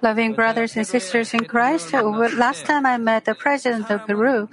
Loving brothers and sisters in Christ, last time I met the president of Peru,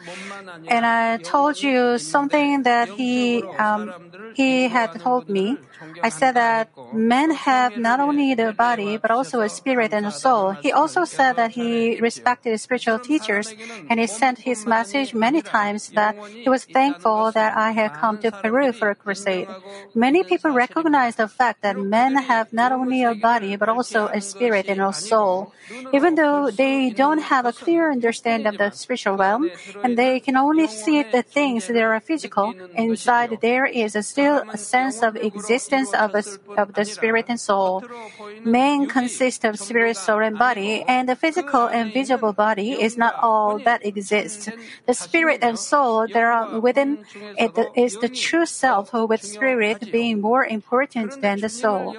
and I told you something that he um, he had told me. I said that men have not only the body but also a spirit and a soul. He also said that he respected spiritual teachers, and he sent his message many times that he was thankful that I had come to Peru for a crusade. Many people recognize the fact that men have not only a body but also a spirit and a soul. Even though they don't have a clear understanding of the spiritual realm, and they can only see the things that are physical, inside there is still a sense of existence of, a, of the spirit and soul. Man consists of spirit, soul, and body, and the physical and visible body is not all that exists. The spirit and soul that are within it is the true self, with spirit being more important than the soul.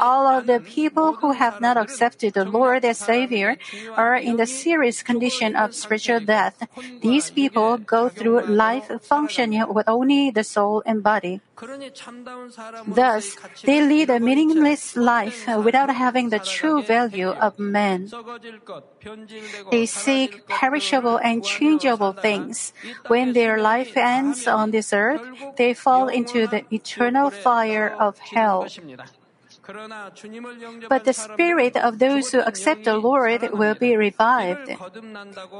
All of the people who have not accepted the Lord as Savior are in the serious condition of spiritual death. These people go through life functioning with only the soul and body. Thus, they lead a meaningless life without having the true value of man. They seek perishable and changeable things. When their life ends on this earth, they fall into the eternal fire of hell. But the spirit of those who accept the Lord will be revived.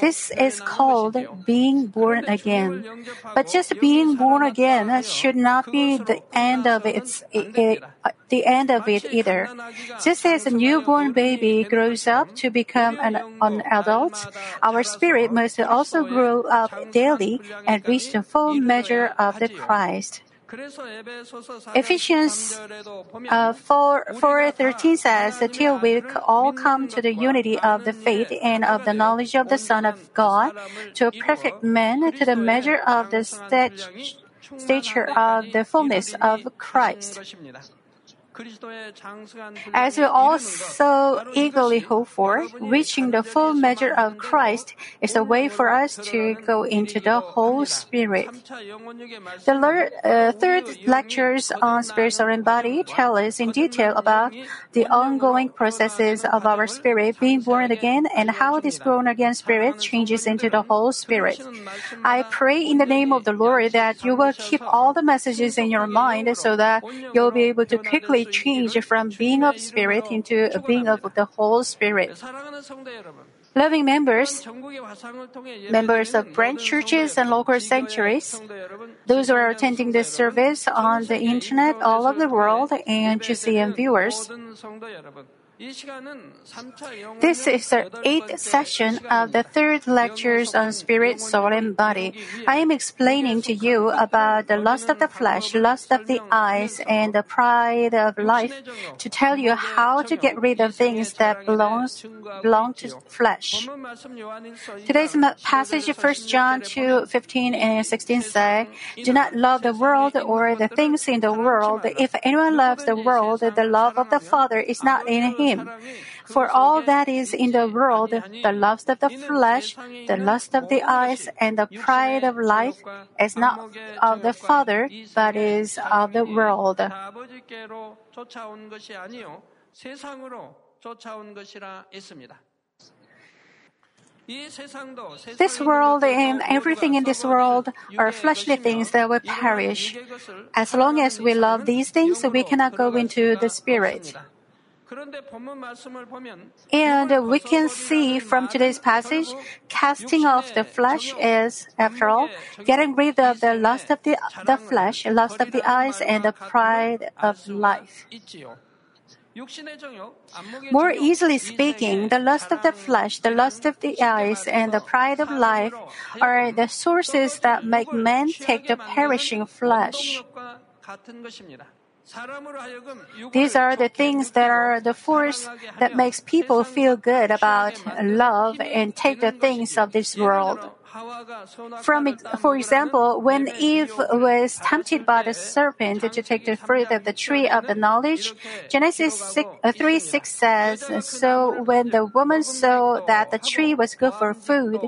This is called being born again. But just being born again should not be the end of its, it, the end of it either. Just as a newborn baby grows up to become an, an adult, our spirit must also grow up daily and reach the full measure of the Christ. Ephesians uh, 4, 4 13 says, Till we all come to the unity of the faith and of the knowledge of the Son of God, to a perfect man, to the measure of the stature of the fullness of Christ. As we all so eagerly hope for, reaching the full measure of Christ is a way for us to go into the whole Spirit. The le- uh, third lectures on spirit, soul, and body tell us in detail about the ongoing processes of our spirit being born again and how this born again spirit changes into the whole Spirit. I pray in the name of the Lord that you will keep all the messages in your mind so that you'll be able to quickly change from being of spirit into being of the whole spirit. Loving members, members of branch churches and local sanctuaries, those who are attending this service on the internet all over the world, and GCN viewers, this is the eighth session of the third lectures on spirit, soul, and body. I am explaining to you about the lust of the flesh, lust of the eyes, and the pride of life to tell you how to get rid of things that belongs, belong to flesh. Today's passage, 1 John 2, 15 and 16 say, Do not love the world or the things in the world. If anyone loves the world, the love of the Father is not in him him. For all that is in the world, the lust of the flesh, the lust of the eyes, and the pride of life is not of the Father, but is of the world. This world and everything in this world are fleshly things that will perish. As long as we love these things, we cannot go into the Spirit. And we can see from today's passage, casting off the flesh is, after all, getting rid of the lust of the, the flesh, lust of the eyes, and the pride of life. More easily speaking, the lust of the flesh, the lust of the eyes, and the pride of life are the sources that make men take the perishing flesh. These are the things that are the force that makes people feel good about love and take the things of this world. From, for example, when Eve was tempted by the serpent to take the fruit of the tree of the knowledge, Genesis 6, uh, 3 6 says, So when the woman saw that the tree was good for food,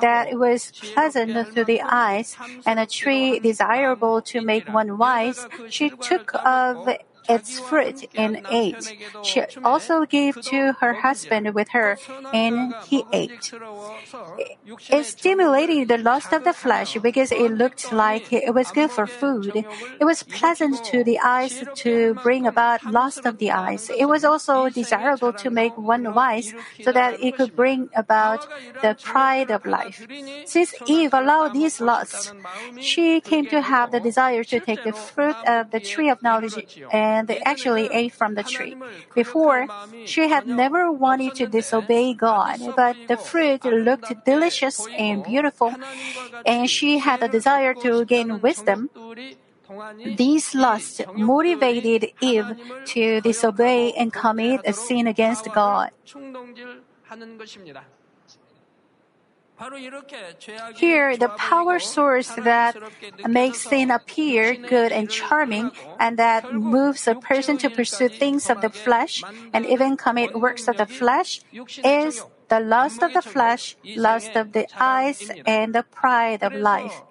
that it was pleasant to the eyes, and a tree desirable to make one wise, she took of its fruit and ate. She also gave to her husband with her, and he ate. It stimulated the lust of the flesh because it looked like it was good for food. It was pleasant to the eyes to bring about lust of the eyes. It was also desirable to make one wise so that it could bring about the pride of life. Since Eve allowed these lusts, she came to have the desire to take the fruit of the tree of knowledge and actually ate from the tree. Before, she had never wanted to disobey God, but the fruit looked delicious and beautiful, and she had a desire to gain wisdom. These lusts motivated Eve to disobey and commit a sin against God. Here, the power source that makes sin appear good and charming and that moves a person to pursue things of the flesh and even commit works of the flesh is the lust of the flesh, lust of the eyes, and the pride of life.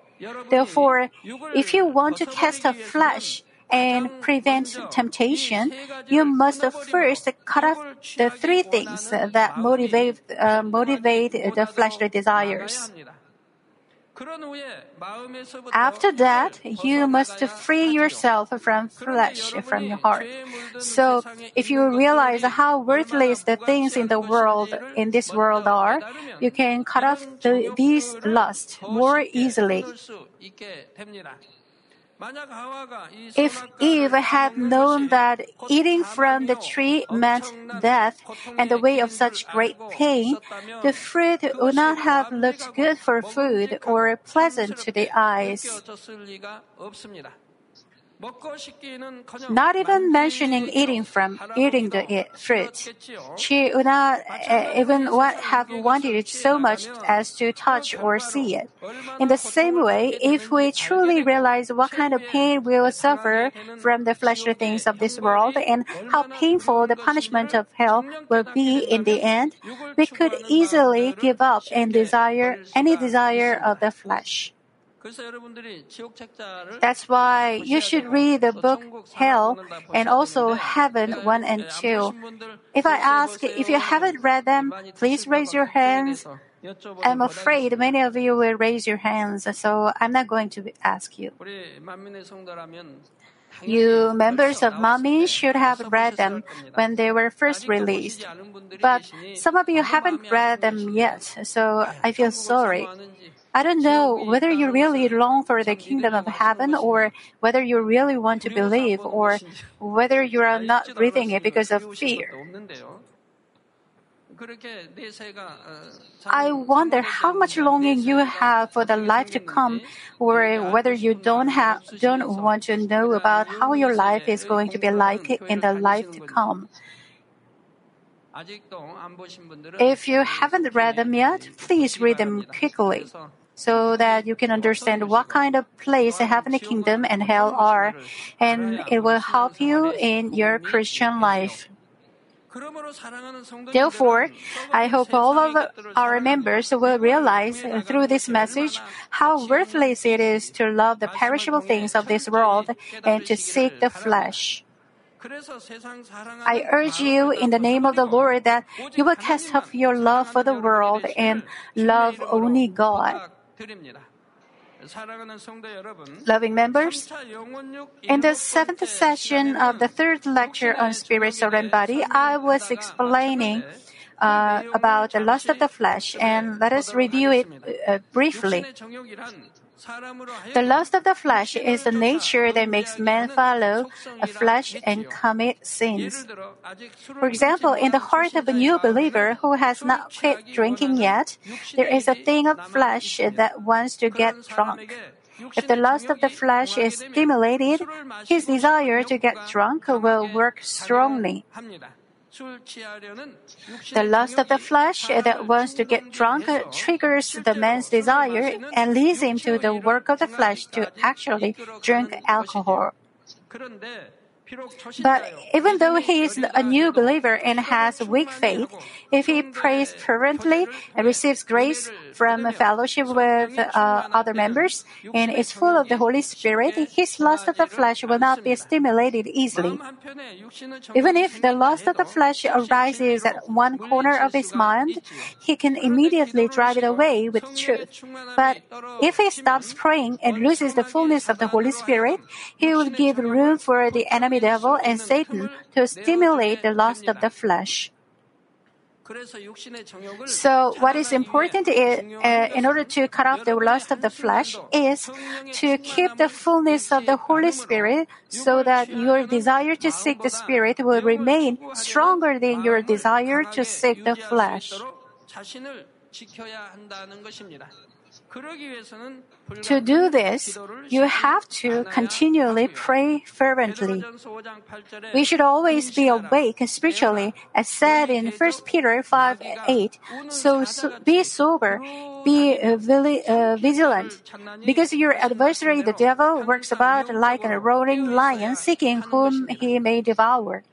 Therefore, if you want to cast off flesh, and prevent temptation, you must first cut off the three things that motivate, uh, motivate the fleshly desires. After that, you must free yourself from flesh, from your heart. So, if you realize how worthless the things in the world, in this world are, you can cut off the, these lusts more easily. If Eve had known that eating from the tree meant death and the way of such great pain, the fruit would not have looked good for food or pleasant to the eyes. Not even mentioning eating from eating the fruit, she would not even have wanted it so much as to touch or see it. In the same way, if we truly realize what kind of pain we will suffer from the fleshly things of this world and how painful the punishment of hell will be in the end, we could easily give up and desire any desire of the flesh. That's why you should read the book Hell and also Heaven 1 and 2. If I ask if you haven't read them, please raise your hands. I'm afraid many of you will raise your hands, so I'm not going to ask you. You members of Manmin should have read them when they were first released. But some of you haven't read them yet, so I feel sorry. I don't know whether you really long for the kingdom of heaven or whether you really want to believe or whether you are not reading it because of fear. I wonder how much longing you have for the life to come, or whether you don't have don't want to know about how your life is going to be like in the life to come. If you haven't read them yet, please read them quickly so that you can understand what kind of place the heavenly kingdom and hell are, and it will help you in your Christian life. Therefore, I hope all of our members will realize through this message how worthless it is to love the perishable things of this world and to seek the flesh. I urge you in the name of the Lord that you will cast off your love for the world and love only God. Loving members, in the seventh session of the third lecture on spirit, soul, and body, I was explaining uh, about the lust of the flesh, and let us review it uh, briefly. The lust of the flesh is the nature that makes man follow a flesh and commit sins. For example, in the heart of a new believer who has not quit drinking yet, there is a thing of flesh that wants to get drunk. If the lust of the flesh is stimulated, his desire to get drunk will work strongly. The lust of the flesh that wants to get drunk triggers the man's desire and leads him to the work of the flesh to actually drink alcohol. But even though he is a new believer and has weak faith, if he prays fervently and receives grace from fellowship with uh, other members and is full of the Holy Spirit, his lust of the flesh will not be stimulated easily. Even if the lust of the flesh arises at one corner of his mind, he can immediately drive it away with truth. But if he stops praying and loses the fullness of the Holy Spirit, he will give room for the enemy devil and Satan to stimulate the lust of the flesh. So, what is important is, uh, in order to cut off the lust of the flesh is to keep the fullness of the Holy Spirit so that your desire to seek the Spirit will remain stronger than your desire to seek the flesh. To do this, you have to continually pray fervently. We should always be awake spiritually, as said in 1 Peter 5 8. So, so be sober, be uh, uh, vigilant, because your adversary, the devil, works about like a roaring lion, seeking whom he may devour.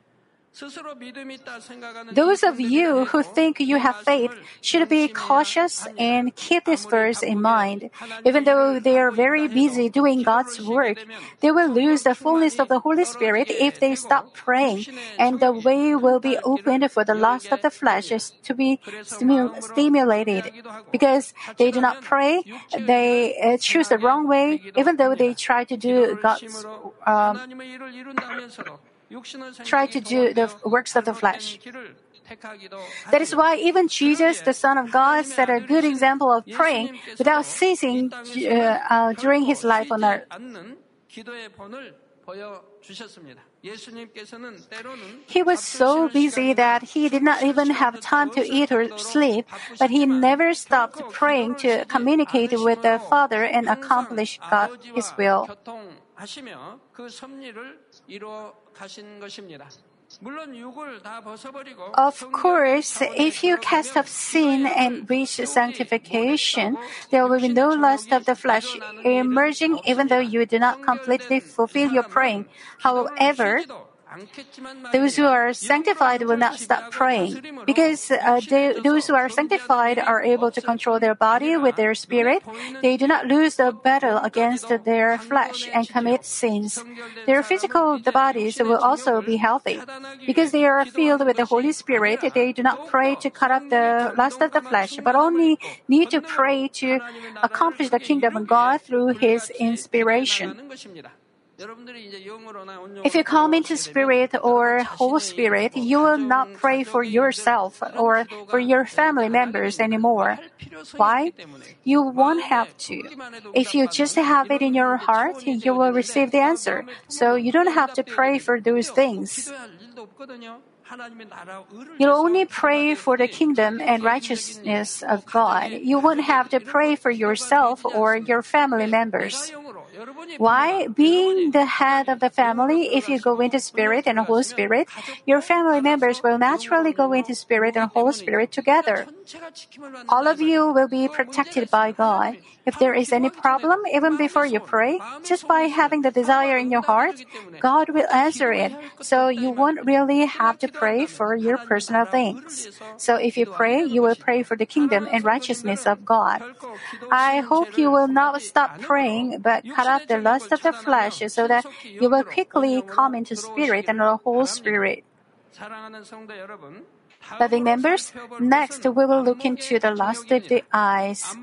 Those of you who think you have faith should be cautious and keep this verse in mind. Even though they are very busy doing God's work, they will lose the fullness of the Holy Spirit if they stop praying, and the way will be opened for the lust of the flesh to be stimulated. Because they do not pray, they uh, choose the wrong way, even though they try to do God's um, try to do the works of the flesh. That is why even Jesus, the Son of God, set a good example of praying without ceasing uh, uh, during his life on earth. He was so busy that he did not even have time to eat or sleep, but he never stopped praying to communicate with the Father and accomplish God, His will. Of course, if you cast off sin and reach sanctification, there will be no lust of the flesh emerging even though you do not completely fulfill your praying. However, those who are sanctified will not stop praying because uh, they, those who are sanctified are able to control their body with their spirit. They do not lose the battle against their flesh and commit sins. Their physical bodies will also be healthy. Because they are filled with the Holy Spirit, they do not pray to cut off the lust of the flesh, but only need to pray to accomplish the kingdom of God through His inspiration. If you come into Spirit or Holy Spirit, you will not pray for yourself or for your family members anymore. Why? You won't have to. If you just have it in your heart, you will receive the answer. So you don't have to pray for those things. You'll only pray for the kingdom and righteousness of God. You won't have to pray for yourself or your family members. Why? Being the head of the family, if you go into Spirit and Holy Spirit, your family members will naturally go into Spirit and Holy Spirit together. All of you will be protected by God. If there is any problem, even before you pray, just by having the desire in your heart, God will answer it. So you won't really have to pray for your personal things. So if you pray, you will pray for the kingdom and righteousness of God. I hope you will not stop praying, but cut off the lust of the flesh so that you will quickly come into spirit and the whole spirit. Loving members, next we will look into the lust of the eyes.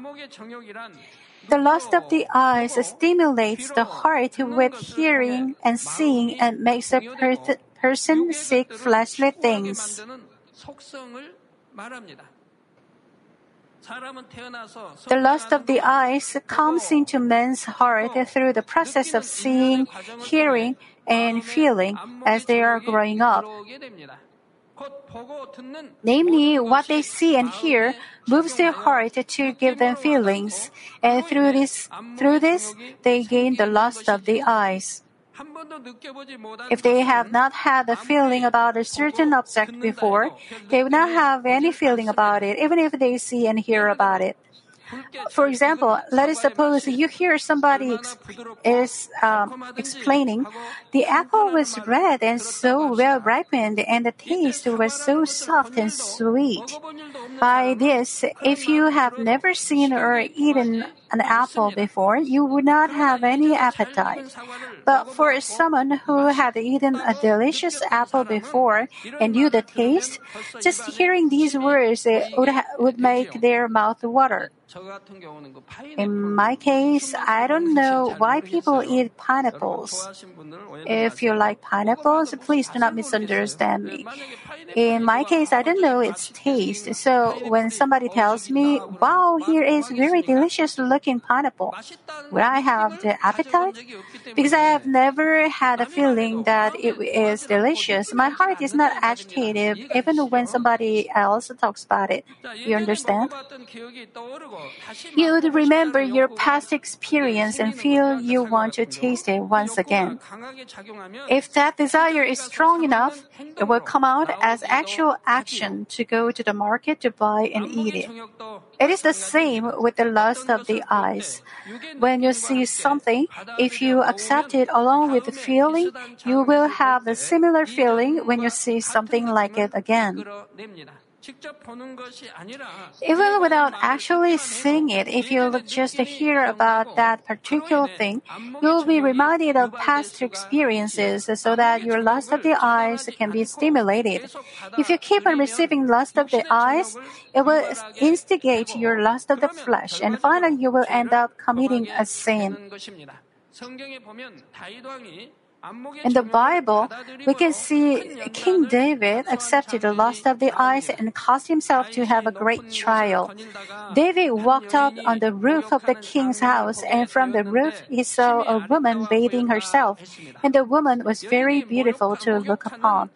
The lust of the eyes stimulates the heart with hearing and seeing and makes a per- person seek fleshly things. The lust of the eyes comes into man's heart through the process of seeing, hearing, and feeling as they are growing up. Namely, what they see and hear moves their heart to give them feelings, and through this, through this, they gain the lust of the eyes. If they have not had a feeling about a certain object before, they will not have any feeling about it, even if they see and hear about it. For example, let us suppose you hear somebody ex- is um, explaining the apple was red and so well ripened, and the taste was so soft and sweet. By this, if you have never seen or eaten an apple before, you would not have any appetite. But for someone who had eaten a delicious apple before and knew the taste, just hearing these words would, ha- would make their mouth water. In my case, I don't know why people eat pineapples. If you like pineapples, please do not misunderstand me. In my case, I don't know its taste. So when somebody tells me, wow, here is very delicious looking pineapple, will I have the appetite? Because I have never had a feeling that it is delicious. My heart is not agitated even when somebody else talks about it. You understand? You would remember your past experience and feel you want to taste it once again. If that desire is strong enough, it will come out as actual action to go to the market to buy and eat it. It is the same with the lust of the eyes. When you see something, if you accept it along with the feeling, you will have the similar feeling when you see something like it again. Even without actually seeing it, if you just hear about that particular thing, you will be reminded of past experiences so that your lust of the eyes can be stimulated. If you keep on receiving lust of the eyes, it will instigate your lust of the flesh, and finally you will end up committing a sin. In the Bible, we can see King David accepted the lust of the eyes and caused himself to have a great trial. David walked up on the roof of the king's house, and from the roof he saw a woman bathing herself, and the woman was very beautiful to look upon.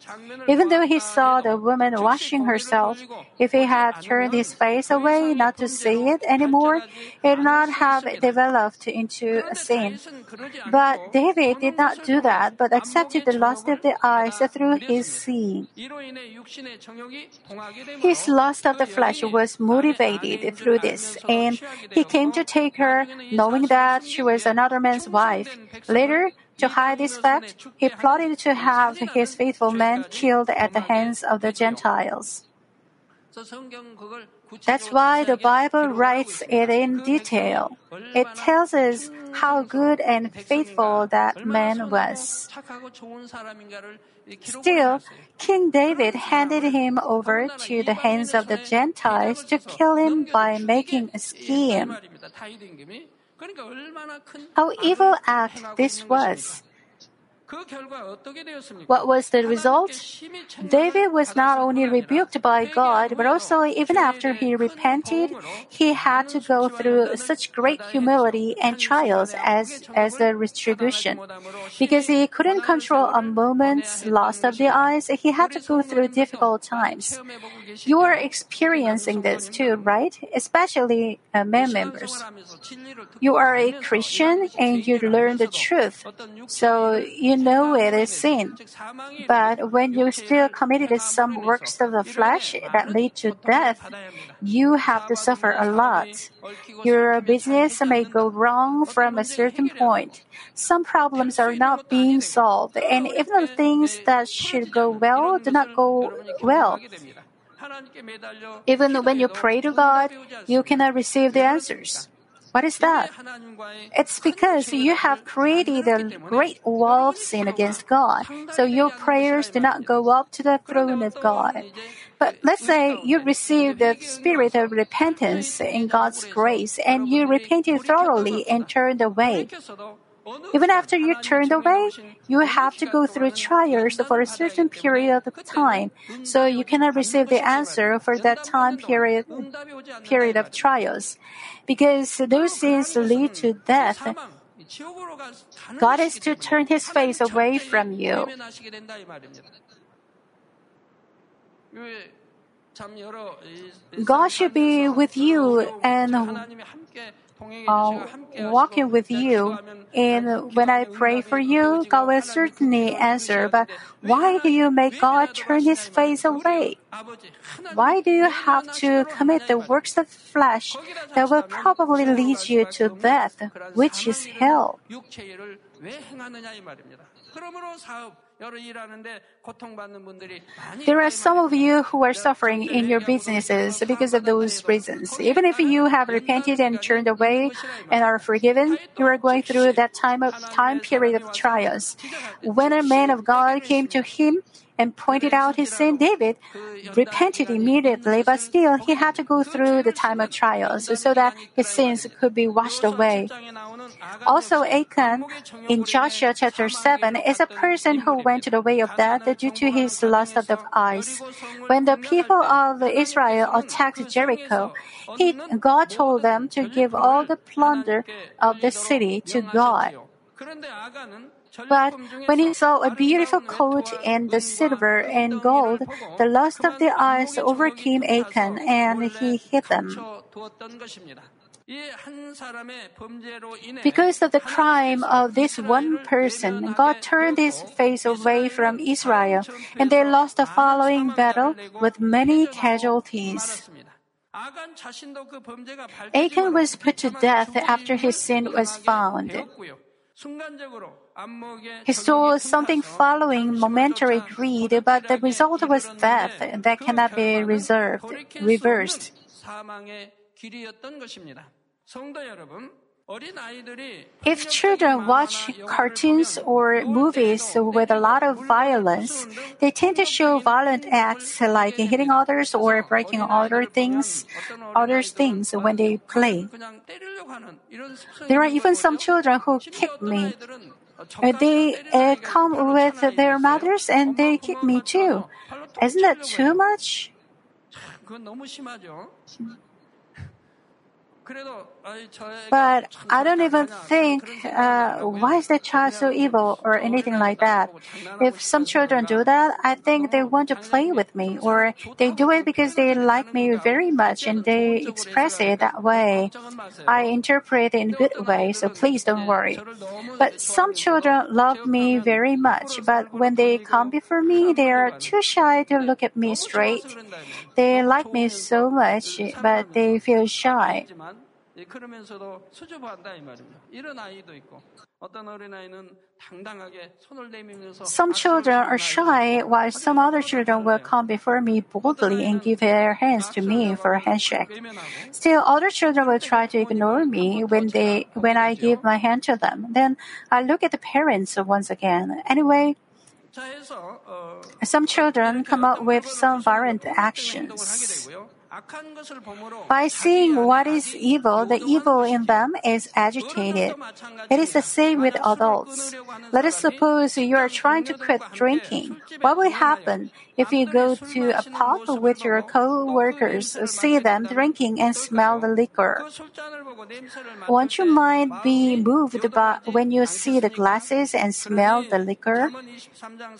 Even though he saw the woman washing herself, if he had turned his face away not to see it anymore, it would not have developed into a sin. But David did not do that but accepted the lust of the eyes through his seeing. His lust of the flesh was motivated through this, and he came to take her, knowing that she was another man's wife. Later, to hide this fact, he plotted to have his faithful man killed at the hands of the Gentiles. That's why the Bible writes it in detail. It tells us how good and faithful that man was. Still, King David handed him over to the hands of the Gentiles to kill him by making a scheme. How evil act this was. What was the result? David was not only rebuked by God, but also even after he repented, he had to go through such great humility and trials as, as a retribution. Because he couldn't control a moment's lust of the eyes, he had to go through difficult times. You are experiencing this too, right? Especially uh, men members. You are a Christian and you learn the truth. So you know it is sin. But when you still committed some works of the flesh that lead to death, you have to suffer a lot. Your business may go wrong from a certain point. Some problems are not being solved, and even the things that should go well do not go well. Even when you pray to God, you cannot receive the answers. What is that? It's because you have created a great wall of sin against God, so your prayers do not go up to the throne of God. But let's say you received the spirit of repentance in God's grace and you repented thoroughly and turned away. Even after you turned away, you have to go through trials for a certain period of time, so you cannot receive the answer for that time period period of trials. Because those sins lead to death, God is to turn his face away from you. God should be with you and uh, walking with you. And when I pray for you, God will certainly answer. But why do you make God turn his face away? Why do you have to commit the works of flesh that will probably lead you to death, which is hell? There are some of you who are suffering in your businesses because of those reasons. Even if you have repented and turned away and are forgiven, you are going through that time of time period of trials. When a man of God came to him, and pointed out his sin, David repented immediately, but still he had to go through the time of trials so that his sins could be washed away. Also, Achan in Joshua chapter 7 is a person who went to the way of death due to his lust of the eyes. When the people of Israel attacked Jericho, he, God told them to give all the plunder of the city to God. But when he saw a beautiful coat and the silver and gold, the lust of the eyes overcame Achan and he hid them. Because of the crime of this one person, God turned his face away from Israel, and they lost the following battle with many casualties. Achan was put to death after his sin was found. He saw something following momentary greed, but the result was death that cannot be reserved, reversed. If children watch cartoons or movies with a lot of violence, they tend to show violent acts like hitting others or breaking other things, others things when they play. There are even some children who kick me. They uh, come with their mothers and they kick me too. Isn't that too much? But I don't even think, uh, why is that child so evil or anything like that? If some children do that, I think they want to play with me or they do it because they like me very much and they express it that way. I interpret it in a good way, so please don't worry. But some children love me very much, but when they come before me, they are too shy to look at me straight. They like me so much, but they feel shy. 그러면서도 수줍어한다 이 말입니다. 이런 아이도 있고 어떤 어린아이는 당당하게 손을 내밀면서 Some children are shy while some other children will come before me boldly and give their hands to me for a handshake. Still other children will try to ignore me when they when I give my hand to them. Then I look at the parents once again. Anyway, some children come up with some violent actions. By seeing what is evil, the evil in them is agitated. It is the same with adults. Let us suppose you are trying to quit drinking. What will happen if you go to a pub with your co-workers, see them drinking and smell the liquor? Won't your mind be moved by when you see the glasses and smell the liquor?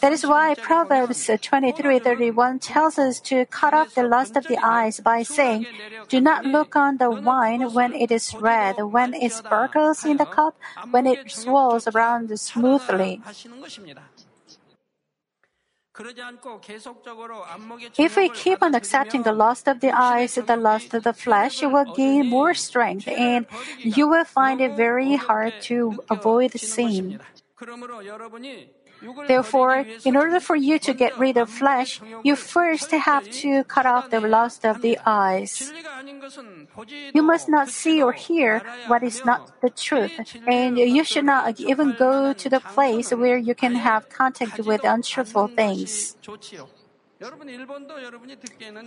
That is why Proverbs 23:31 tells us to cut off the lust of the eyes by saying, Do not look on the wine when it is red, when it sparkles in the cup, when it swirls around smoothly. If we keep on accepting the lust of the eyes, the lust of the flesh, you will gain more strength and you will find it very hard to avoid sin. Therefore, in order for you to get rid of flesh, you first have to cut off the lust of the eyes. You must not see or hear what is not the truth, and you should not even go to the place where you can have contact with untruthful things.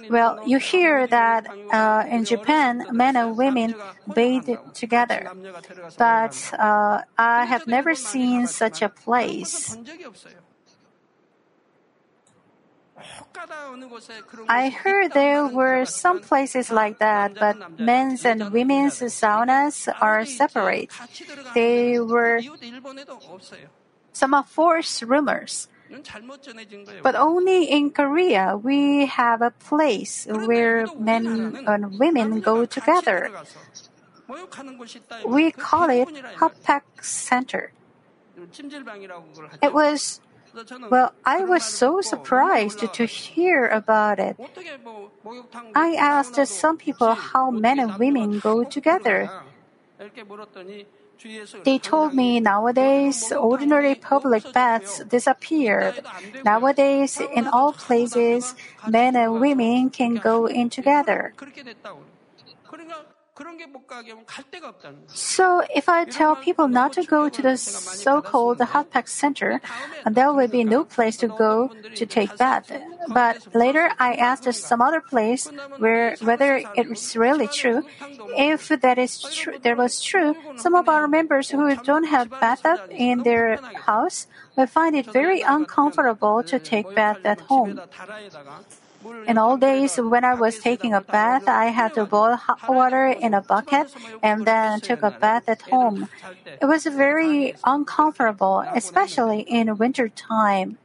Well, you hear that uh, in Japan, men and women bathe together, but uh, I have never seen such a place. I heard there were some places like that, but men's and women's saunas are separate. They were some are false rumors. But only in Korea we have a place where men and women go together. We call it Happak Center. It was well, I was so surprised to hear about it. I asked some people how men and women go together. They told me nowadays ordinary public baths disappeared. Nowadays, in all places, men and women can go in together. So if I tell people not to go to the so-called hot pack center, there will be no place to go to take bath. But later I asked some other place where whether it's really true. If that is true, that was true, some of our members who don't have bathtub in their house will find it very uncomfortable to take bath at home. In old days, when I was taking a bath, I had to boil hot water in a bucket and then took a bath at home. It was very uncomfortable, especially in winter time.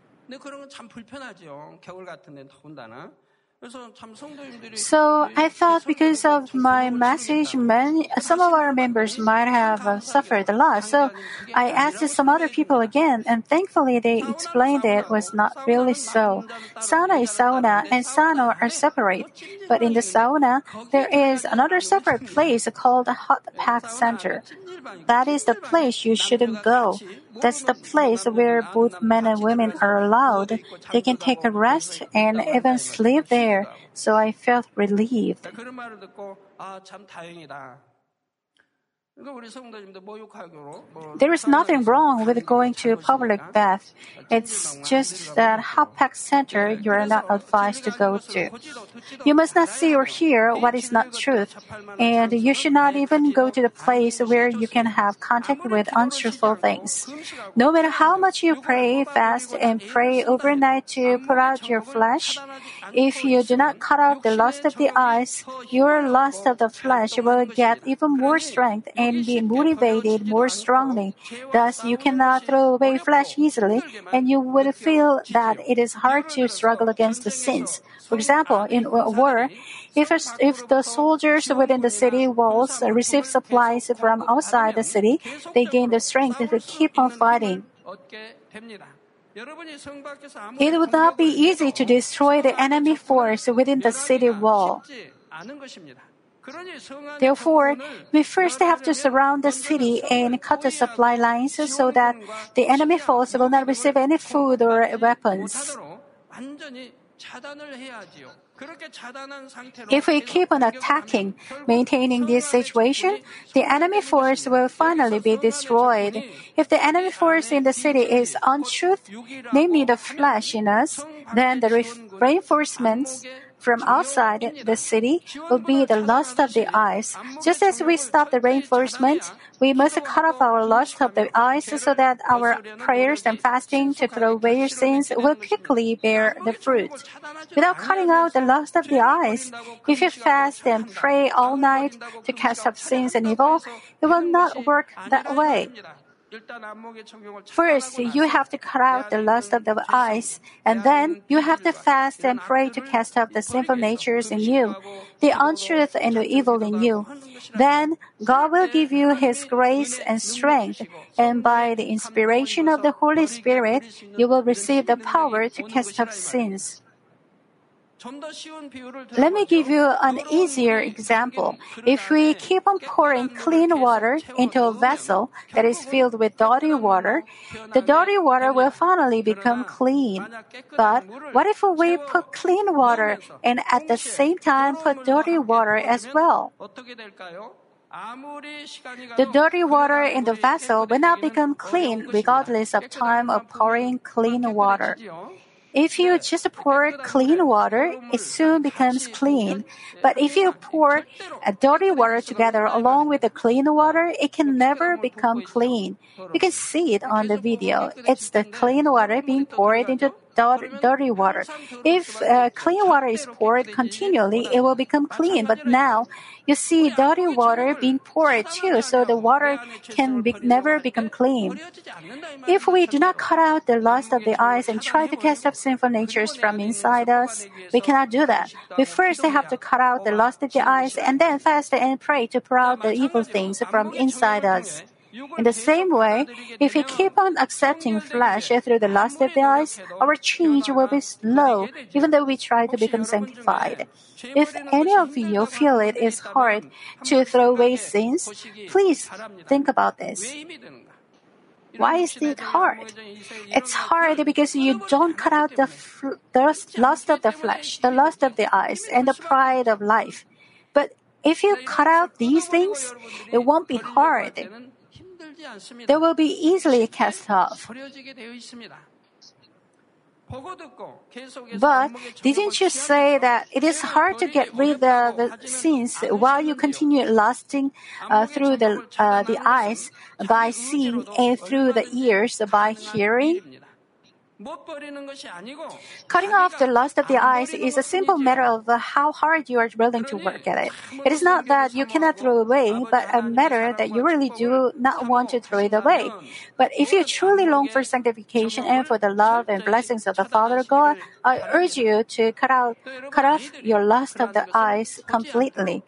So I thought because of my message, many, some of our members might have uh, suffered a lot. So I asked some other people again, and thankfully they explained it was not really so. Sauna is sauna, and sauna are separate. But in the sauna, there is another separate place called hot pack center. That is the place you shouldn't go. That's the place where both men and women are allowed. They can take a rest and even sleep there. So I felt relieved. There is nothing wrong with going to a public bath. It's just that hot pack center you are not advised to go to. You must not see or hear what is not truth, and you should not even go to the place where you can have contact with untruthful things. No matter how much you pray, fast, and pray overnight to put out your flesh, if you do not cut out the lust of the eyes, your lust of the flesh will get even more strength and be motivated more strongly. Thus, you cannot throw away flesh easily, and you will feel that it is hard to struggle against the sins. For example, in a war, if, a, if the soldiers within the city walls receive supplies from outside the city, they gain the strength to keep on fighting. It would not be easy to destroy the enemy force within the city wall. Therefore, we first have to surround the city and cut the supply lines so that the enemy force will not receive any food or weapons. If we keep on attacking, maintaining this situation, the enemy force will finally be destroyed. If the enemy force in the city is untruth, namely the flesh in us, then the reinforcements from outside the city will be the lust of the eyes. Just as we stop the reinforcement, we must cut off our lust of the eyes so that our prayers and fasting to throw away your sins will quickly bear the fruit. Without cutting out the lust of the eyes, if you fast and pray all night to cast off sins and evil, it will not work that way. First, you have to cut out the lust of the eyes, and then you have to fast and pray to cast out the sinful natures in you, the untruth and the evil in you. Then God will give you His grace and strength, and by the inspiration of the Holy Spirit, you will receive the power to cast off sins. Let me give you an easier example. If we keep on pouring clean water into a vessel that is filled with dirty water, the dirty water will finally become clean. But what if we put clean water and at the same time put dirty water as well? The dirty water in the vessel will not become clean regardless of time of pouring clean water. If you just pour clean water, it soon becomes clean. But if you pour dirty water together along with the clean water, it can never become clean. You can see it on the video. It's the clean water being poured into dirty water. If uh, clean water is poured continually, it will become clean. But now, you see dirty water being poured too, so the water can be, never become clean. If we do not cut out the lust of the eyes and try to cast off sinful natures from inside us, we cannot do that. We first have to cut out the lust of the eyes and then fast and pray to pour out the evil things from inside us. In the same way, if we keep on accepting flesh through the lust of the eyes, our change will be slow, even though we try to become sanctified. If any of you feel it is hard to throw away sins, please think about this. Why is it hard? It's hard because you don't cut out the, fl- the lust of the flesh, the lust of the eyes, and the pride of life. But if you cut out these things, it won't be hard they will be easily cast off. But didn't you say that it is hard to get rid of the sins while you continue lusting uh, through the uh, the eyes by seeing and through the ears by hearing? Cutting off the lust of the eyes is a simple matter of uh, how hard you are willing to work at it. It is not that you cannot throw away, but a matter that you really do not want to throw it away. But if you truly long for sanctification and for the love and blessings of the Father God, I urge you to cut out, cut off your lust of the eyes completely.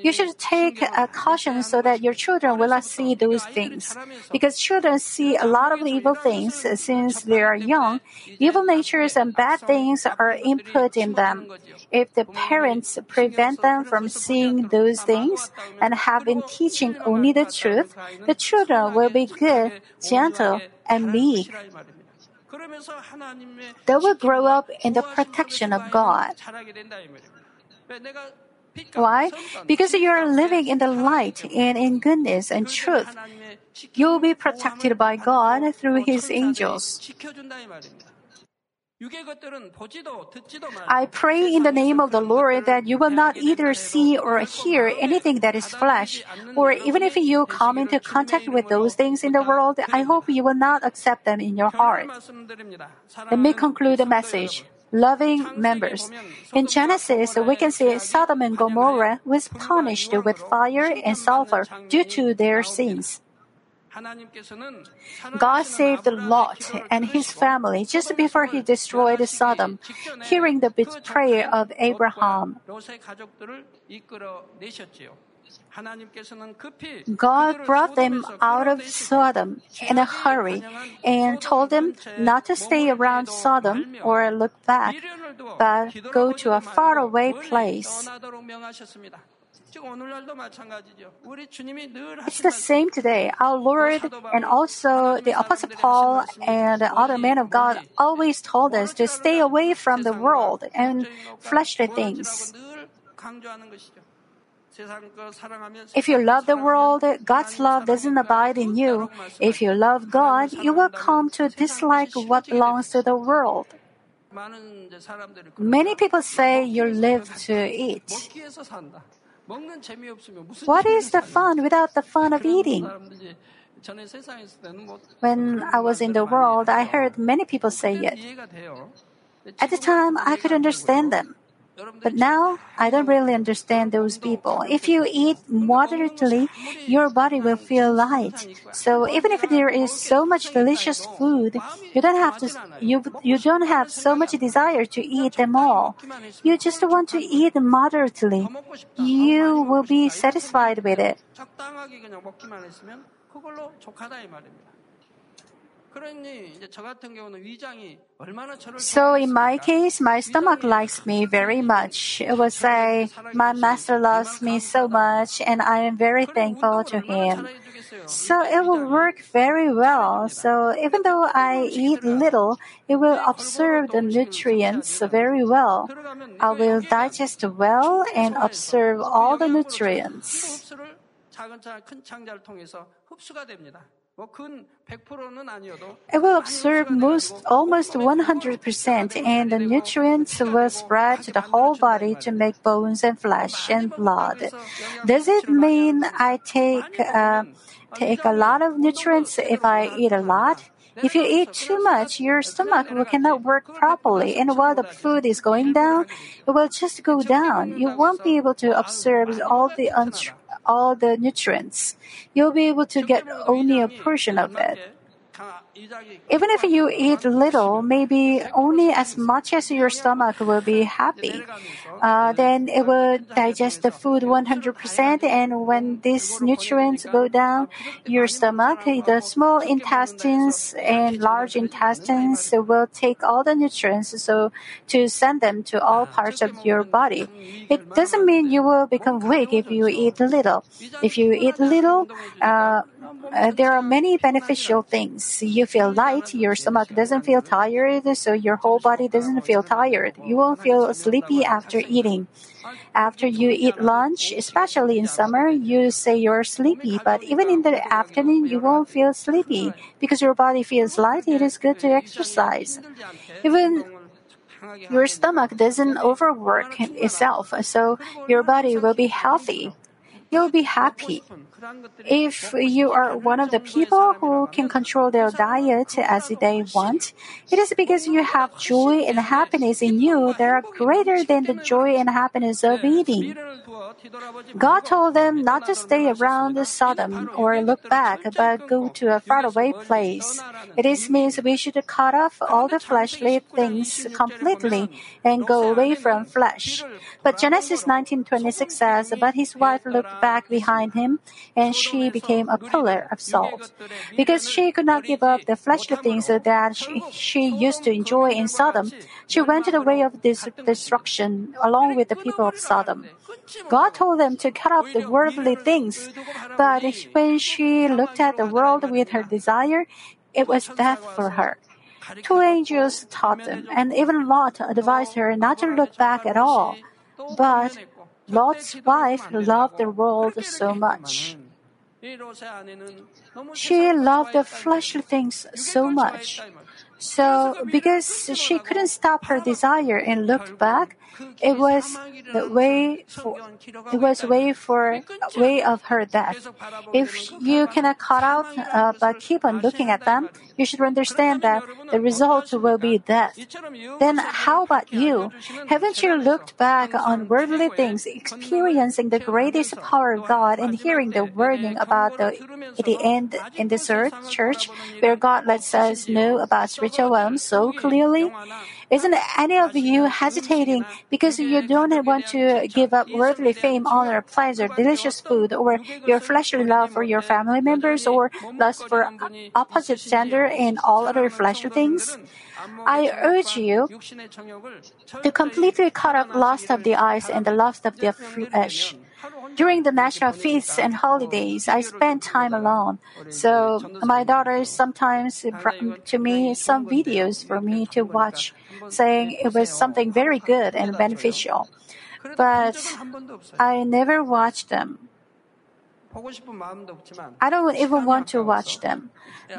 You should take a caution so that your children will not see those things. Because children see a lot of evil things since they are young evil natures and bad things are input in them. If the parents prevent them from seeing those things and have been teaching only the truth, the children will be good, gentle, and meek. They will grow up in the protection of God. Why? Because you are living in the light and in goodness and truth. You will be protected by God through His angels. I pray in the name of the Lord that you will not either see or hear anything that is flesh, or even if you come into contact with those things in the world, I hope you will not accept them in your heart. Let me conclude the message loving members. In Genesis, we can see Sodom and Gomorrah was punished with fire and sulfur due to their sins. God saved Lot and his family just before he destroyed Sodom, hearing the betrayal of Abraham. God brought them out of Sodom in a hurry and told them not to stay around Sodom or look back, but go to a faraway place. It's the same today. Our Lord and also the Apostle Paul and other men of God always told us to stay away from the world and fleshly things. If you love the world, God's love doesn't abide in you. If you love God, you will come to dislike what belongs to the world. Many people say you live to eat. What is the fun without the fun of eating? When I was in the world, I heard many people say it. At the time, I could understand them. But now, I don't really understand those people. If you eat moderately, your body will feel light. So even if there is so much delicious food, you don't have to, you, you don't have so much desire to eat them all. You just want to eat moderately. You will be satisfied with it. So in my case, my stomach likes me very much. It will say, my master loves me so much and I am very thankful to him. So it will work very well. So even though I eat little, it will absorb the nutrients very well. I will digest well and absorb all the nutrients. It will absorb most, almost 100% and the nutrients will spread to the whole body to make bones and flesh and blood. Does it mean I take, uh, take a lot of nutrients if I eat a lot? If you eat too much, your stomach will cannot work properly, and while the food is going down, it will just go down. You won't be able to absorb all the untr- all the nutrients. You'll be able to get only a portion of it. Even if you eat little, maybe only as much as your stomach will be happy, uh, then it will digest the food 100%. And when these nutrients go down your stomach, the small intestines and large intestines will take all the nutrients so to send them to all parts of your body. It doesn't mean you will become weak if you eat little. If you eat little, uh, uh, there are many beneficial things. You feel light, your stomach doesn't feel tired, so your whole body doesn't feel tired. You won't feel sleepy after eating. After you eat lunch, especially in summer, you say you're sleepy, but even in the afternoon, you won't feel sleepy because your body feels light. It is good to exercise. Even your stomach doesn't overwork itself, so your body will be healthy you'll be happy. If you are one of the people who can control their diet as they want, it is because you have joy and happiness in you that are greater than the joy and happiness of eating. God told them not to stay around Sodom or look back, but go to a faraway place. It is means we should cut off all the fleshly things completely and go away from flesh. But Genesis 19:26 says, "But his wife looked back behind him, and she became a pillar of salt. Because she could not give up the fleshly things that she, she used to enjoy in Sodom, she went to the way of this destruction along with the people of Sodom. God told them to cut off the worldly things, but when she looked at the world with her desire, it was death for her. Two angels taught them, and even Lot advised her not to look back at all. But Lot's wife loved the world so much. She loved the fleshly things so much. So, because she couldn't stop her desire and looked back, it was the way for, it was way for way of her death. If you cannot cut out uh, but keep on looking at them, you should understand that the result will be death. Then how about you? Haven't you looked back on worldly things, experiencing the greatest power of God and hearing the warning about the the end in this earth church where God lets us know about spiritual realms so clearly? Isn't any of you hesitating because you don't want to give up worldly fame, honor, pleasure, delicious food, or your fleshly love for your family members, or lust for opposite gender and all other fleshly things? I urge you to completely cut off lust of the eyes and the lust of the flesh. During the national feasts and holidays, I spend time alone. So my daughters sometimes bring to me some videos for me to watch, saying it was something very good and beneficial. But I never watch them. I don't even want to watch them,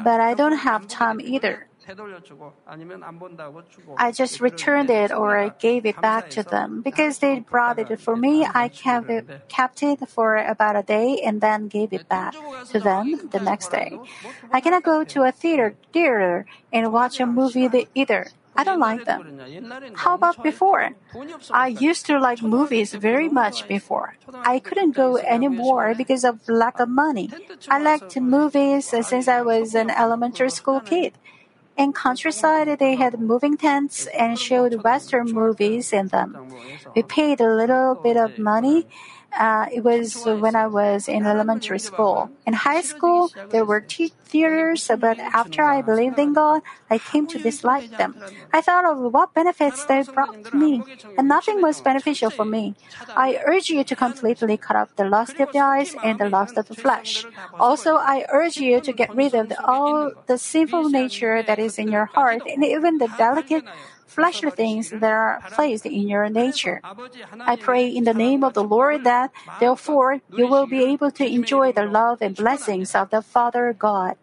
but I don't have time either. I just returned it or I gave it back to them because they brought it for me. I kept it, kept it for about a day and then gave it back to them the next day. I cannot go to a theater theater and watch a movie either. I don't like them. How about before? I used to like movies very much before. I couldn't go anymore because of lack of money. I liked movies since I was an elementary school kid. In countryside, they had moving tents and showed Western movies in them. We paid a little bit of money. Uh, it was when I was in elementary school. In high school, there were t- theaters, but after I believed in God, I came to dislike them. I thought of what benefits they brought to me, and nothing was beneficial for me. I urge you to completely cut off the lust of the eyes and the lust of the flesh. Also, I urge you to get rid of all the sinful nature that is in your heart and even the delicate fleshly things that are placed in your nature. I pray in the name of the Lord that, therefore, you will be able to enjoy the love and blessings of the Father God.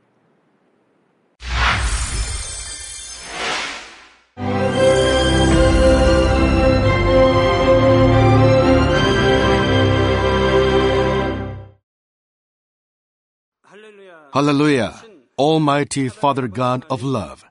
Hallelujah! Almighty Father God of love